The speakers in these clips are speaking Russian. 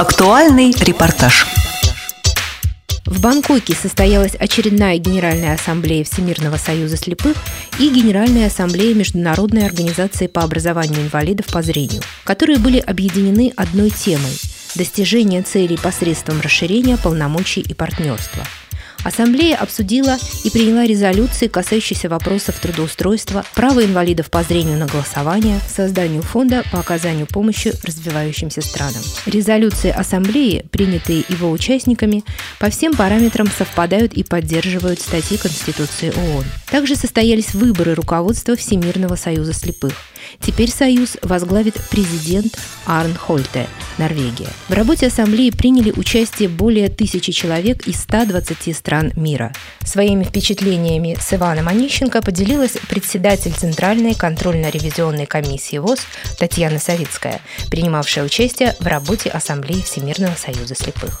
Актуальный репортаж. В Бангкоке состоялась очередная Генеральная ассамблея Всемирного союза слепых и Генеральная ассамблея Международной организации по образованию инвалидов по зрению, которые были объединены одной темой – достижение целей посредством расширения полномочий и партнерства – Ассамблея обсудила и приняла резолюции, касающиеся вопросов трудоустройства, права инвалидов по зрению на голосование, созданию фонда по оказанию помощи развивающимся странам. Резолюции Ассамблеи, принятые его участниками, по всем параметрам совпадают и поддерживают статьи Конституции ООН. Также состоялись выборы руководства Всемирного союза слепых. Теперь союз возглавит президент Арн Хольте, Норвегия. В работе ассамблеи приняли участие более тысячи человек из 120 стран мира. Своими впечатлениями с Иваном Онищенко поделилась председатель Центральной контрольно-ревизионной комиссии ВОЗ Татьяна Савицкая, принимавшая участие в работе Ассамблеи Всемирного союза слепых.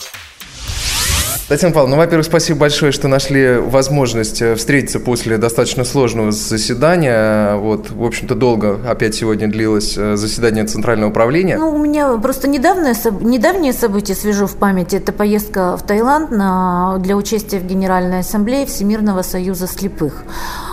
Татьяна Павловна, ну, во-первых, спасибо большое, что нашли возможность э, встретиться после достаточно сложного заседания. Вот, в общем-то, долго опять сегодня длилось э, заседание Центрального управления. Ну, у меня просто недавнее, недавнее событие свежо в памяти. Это поездка в Таиланд на, для участия в Генеральной Ассамблее Всемирного Союза слепых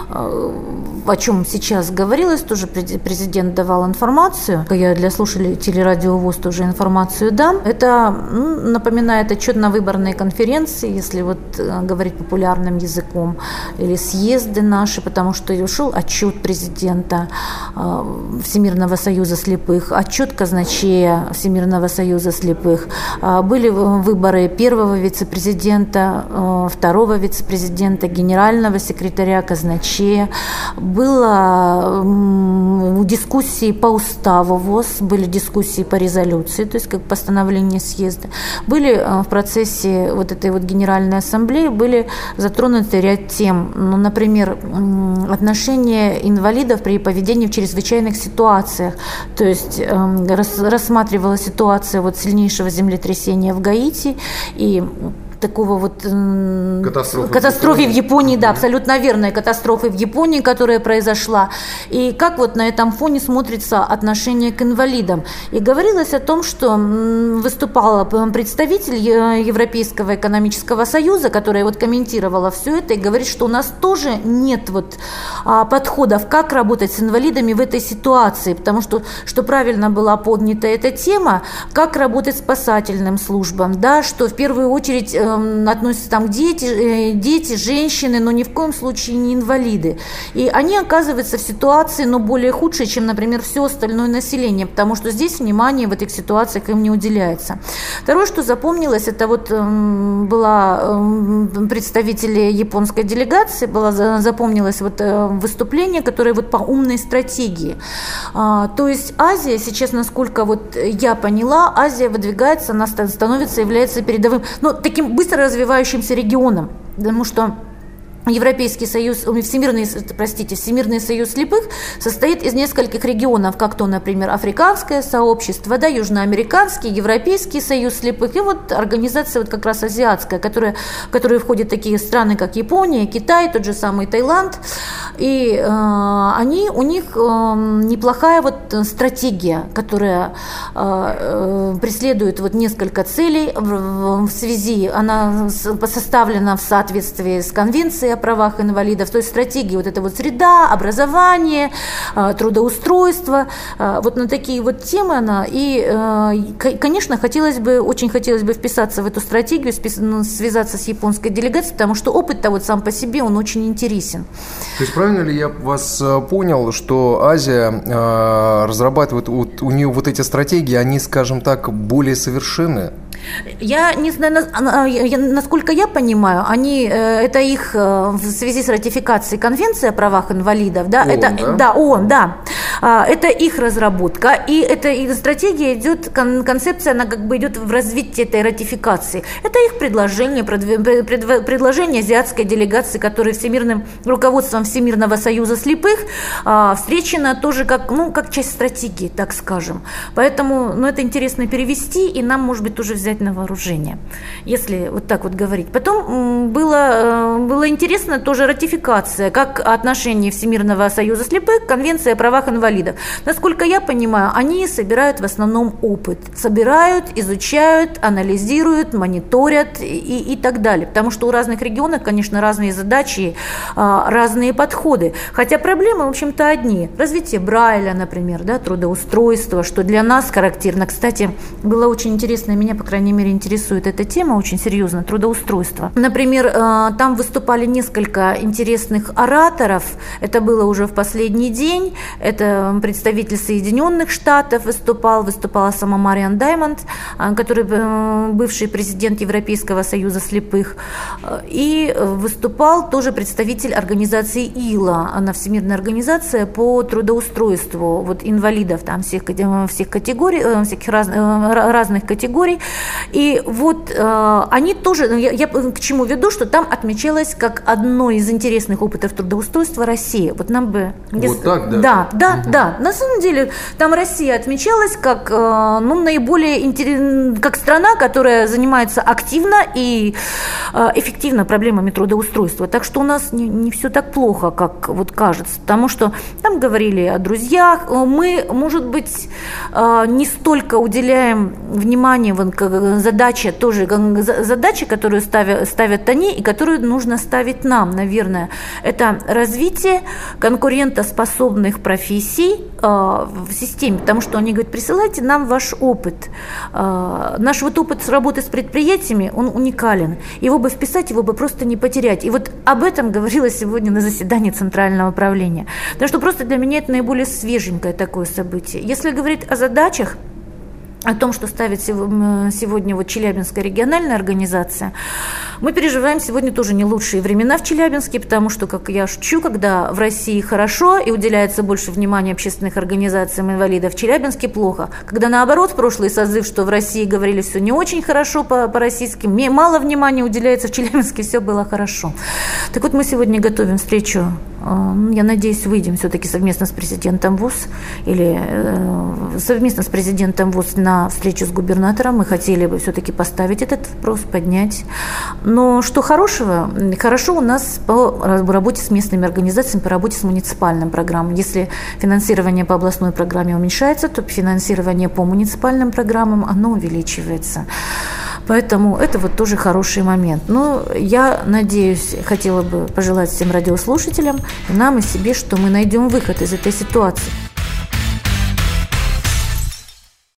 о чем сейчас говорилось, тоже президент давал информацию. Я для слушателей радио ВОЗ тоже информацию дам. Это ну, напоминает отчет на выборной конференции, если вот э, говорить популярным языком, или съезды наши, потому что ушел отчет президента э, Всемирного союза слепых, отчет казначея Всемирного союза слепых. Э, были выборы первого вице-президента, второго вице-президента, генерального секретаря казначея вообще. Было дискуссии по уставу ВОЗ, были дискуссии по резолюции, то есть как постановление съезда. Были э, в процессе вот этой вот Генеральной Ассамблеи были затронуты ряд тем, ну, например, отношения инвалидов при поведении в чрезвычайных ситуациях, то есть эм, рассматривала ситуация вот сильнейшего землетрясения в Гаити и такого вот катастрофы, катастрофы в Японии, в Японии. Да, абсолютно верная катастрофы в Японии, которая произошла, и как вот на этом фоне смотрится отношение к инвалидам. И говорилось о том, что выступала представитель Европейского экономического союза, которая вот комментировала все это и говорит, что у нас тоже нет вот а, подходов, как работать с инвалидами в этой ситуации, потому что, что правильно была поднята эта тема, как работать спасательным службам, да, что в первую очередь э, э, относятся там дети, э, дети, женщины, но ни в коем случае не инвалиды. И они оказываются в ситуации, но более худшей, чем, например, все остальное население, потому что здесь внимание в этих ситуациях им не уделяется. Второе, что запомнилось, это вот э, была э, представитель японской делегации, была запомнилось вот э, выступление, которое вот по умной стратегии. А, то есть Азия сейчас, насколько вот я поняла, Азия выдвигается, она становится, является передовым, ну, таким быстро развивающимся регионом, потому что Европейский союз, Всемирный, простите, Всемирный союз слепых состоит из нескольких регионов, как то, например, Африканское сообщество, да, Южноамериканский, Европейский союз слепых и вот организация вот как раз азиатская, которая, в которую входят такие страны, как Япония, Китай, тот же самый Таиланд. И э, они, у них э, неплохая вот стратегия, которая э, э преследует вот несколько целей в, в связи, она составлена в соответствии с конвенцией о правах инвалидов, то есть стратегии вот эта вот среда, образование, э, трудоустройство, э, вот на такие вот темы она. И, э, конечно, хотелось бы, очень хотелось бы вписаться в эту стратегию, ну, связаться с японской делегацией, потому что опыт-то вот сам по себе, он очень интересен. То есть правильно ли я вас понял, что Азия разрабатывает, вот, у нее вот эти стратегии, они, скажем так, более совершенны? Я не знаю, насколько я понимаю, они, это их в связи с ратификацией Конвенции о правах инвалидов, да, ООН, это, да? да, ООН, да, а, это их разработка, и эта их стратегия идет, концепция, она как бы идет в развитии этой ратификации. Это их предложение, предложение азиатской делегации, которая всемирным руководством Всемирного союза слепых а, встречено тоже как, ну, как часть стратегии, так скажем. Поэтому ну, это интересно перевести, и нам, может быть, тоже взять на вооружение, если вот так вот говорить. Потом было, было интересно тоже ратификация, как отношение Всемирного союза слепых к Конвенции о правах инвалидов. Насколько я понимаю, они собирают в основном опыт. Собирают, изучают, анализируют, мониторят и, и так далее. Потому что у разных регионов, конечно, разные задачи, а, разные подходы. Хотя проблемы, в общем-то, одни. Развитие Брайля, например, да, трудоустройство, что для нас характерно. Кстати, было очень интересно, меня, по крайней мере, интересует эта тема очень серьезно, трудоустройство. Например, а, там выступали несколько интересных ораторов. Это было уже в последний день. Это представитель Соединенных Штатов выступал, выступала сама Мариан Даймонд, а, который э, бывший президент Европейского Союза слепых. И выступал тоже представитель организации ИЛА, она Всемирная организация по трудоустройству вот инвалидов там всех, всех категорий, э, всяких раз, э, разных категорий. И вот они тоже, ну, я, я к чему веду, что там отмечалось как одно из интересных опытов трудоустройства Россия. Вот нам бы... Вот так, да? Да, да, угу. да. На самом деле там Россия отмечалась как ну, наиболее интерес, как страна, которая занимается активно и эффективно проблемами трудоустройства. Так что у нас не, не все так плохо, как вот кажется. Потому что там говорили о друзьях. Мы, может быть, не столько уделяем внимание задаче, тоже задаче, которую ставят, ставят они и которую нужно ставить нам, наверное. Это развитие конкурентоспособных профессий в системе. Потому что они говорят, присылайте нам ваш опыт. Наш вот опыт работы с предприятиями, он уникален. Его бы вписать, его бы просто не потерять. И вот об этом говорилось сегодня на заседании Центрального управления. Потому что просто для меня это наиболее свеженькое такое событие. Если говорить о задачах, о том, что ставит сегодня вот Челябинская региональная организация, мы переживаем сегодня тоже не лучшие времена в Челябинске, потому что, как я шучу, когда в России хорошо и уделяется больше внимания общественных организациям инвалидов, в Челябинске плохо. Когда наоборот, прошлый созыв, что в России говорили все не очень хорошо по, по мало внимания уделяется, в Челябинске все было хорошо. Так вот, мы сегодня готовим встречу, я надеюсь, выйдем все-таки совместно с президентом ВУЗ или э, совместно с президентом ВУЗ на встречу с губернатором. Мы хотели бы все-таки поставить этот вопрос, поднять. Но что хорошего? Хорошо у нас по работе с местными организациями, по работе с муниципальным программам. Если финансирование по областной программе уменьшается, то финансирование по муниципальным программам, оно увеличивается. Поэтому это вот тоже хороший момент. Но я надеюсь, хотела бы пожелать всем радиослушателям, нам и себе, что мы найдем выход из этой ситуации.